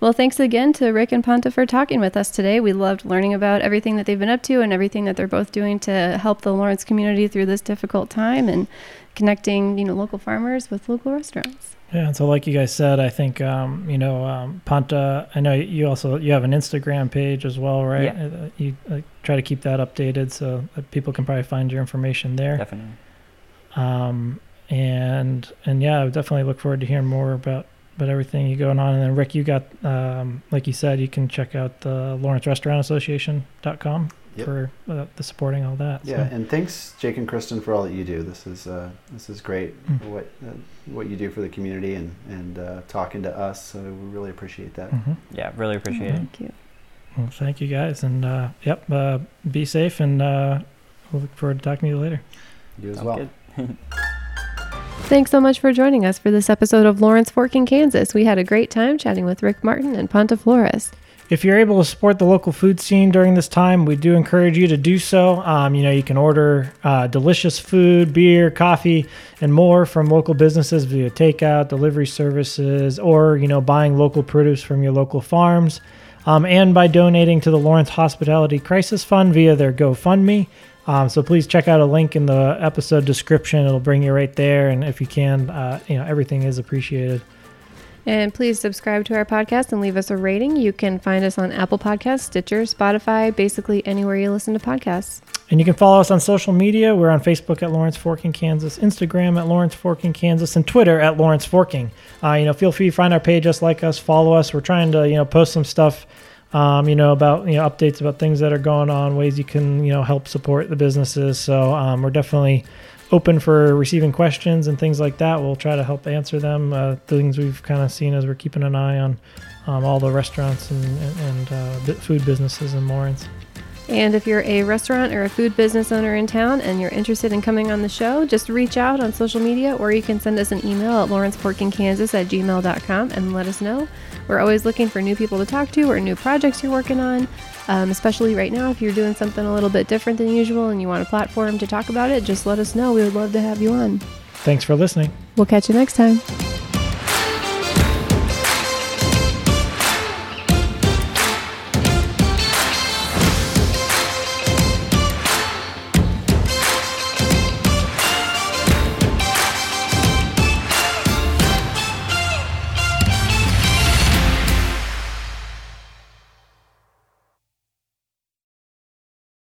Well, thanks again to Rick and Ponta for talking with us today. We loved learning about everything that they've been up to and everything that they're both doing to help the Lawrence community through this difficult time and connecting, you know, local farmers with local restaurants. Yeah, and so like you guys said, I think um, you know um, Panta. I know you also you have an Instagram page as well, right? Yeah. Uh, you uh, try to keep that updated so that people can probably find your information there. Definitely. Um, and and yeah, I would definitely look forward to hearing more about about everything you going on. And then Rick, you got um, like you said, you can check out the Lawrence Restaurant Association.com Yep. for uh, the supporting all that. Yeah, So, and thanks, Jake and Kristen, for all that you do. This is uh, this is great. Mm. What uh, what you do for the community and and uh, talking to us. So we really appreciate that. mhm. Yeah, really appreciate it. Thank you. Well, thank you guys, and uh, yep, uh, be safe, and uh, we'll look forward to talking to you later. You as Sounds well. Thanks so much for joining us for this episode of Lawrence Forking, Kansas. We had a great time chatting with Rick Martin and Panta Flores. If you're able to support the local food scene during this time, we do encourage you to do so. Um, you know, you can order uh, delicious food, beer, coffee, and more from local businesses via takeout, delivery services, or you know, buying local produce from your local farms, um, and by donating to the Lawrence Hospitality Crisis Fund via their GoFundMe. Um, so please check out a link in the episode description; it'll bring you right there. And if you can, uh, you know, everything is appreciated. And please subscribe to our podcast and leave us a rating. You can find us on Apple Podcasts, Stitcher, Spotify, basically anywhere you listen to podcasts. And you can follow us on social media. We're on Facebook at Lawrence Forking, Kansas, Instagram at Lawrence Forking, Kansas, and Twitter at Lawrence Forking. Uh, you know, feel free to find our page, just like us, follow us. We're trying to, you know, post some stuff, um, you know, about you know updates about things that are going on, ways you can, you know, help support the businesses. So um, we're definitely open for receiving questions and things like that. We'll try to help answer them. Uh, things we've kind of seen as we're keeping an eye on um, all the restaurants and, and, and uh, food businesses in Lawrence. And if you're a restaurant or a food business owner in town and you're interested in coming on the show, just reach out on social media or you can send us an email at lawrenceforkingkansas at gmail.com and let us know. We're always looking for new people to talk to or new projects you're working on, um, especially right now. If you're doing something a little bit different than usual and you want a platform to talk about it, just let us know. We would love to have you on. Thanks for listening. We'll catch you next time.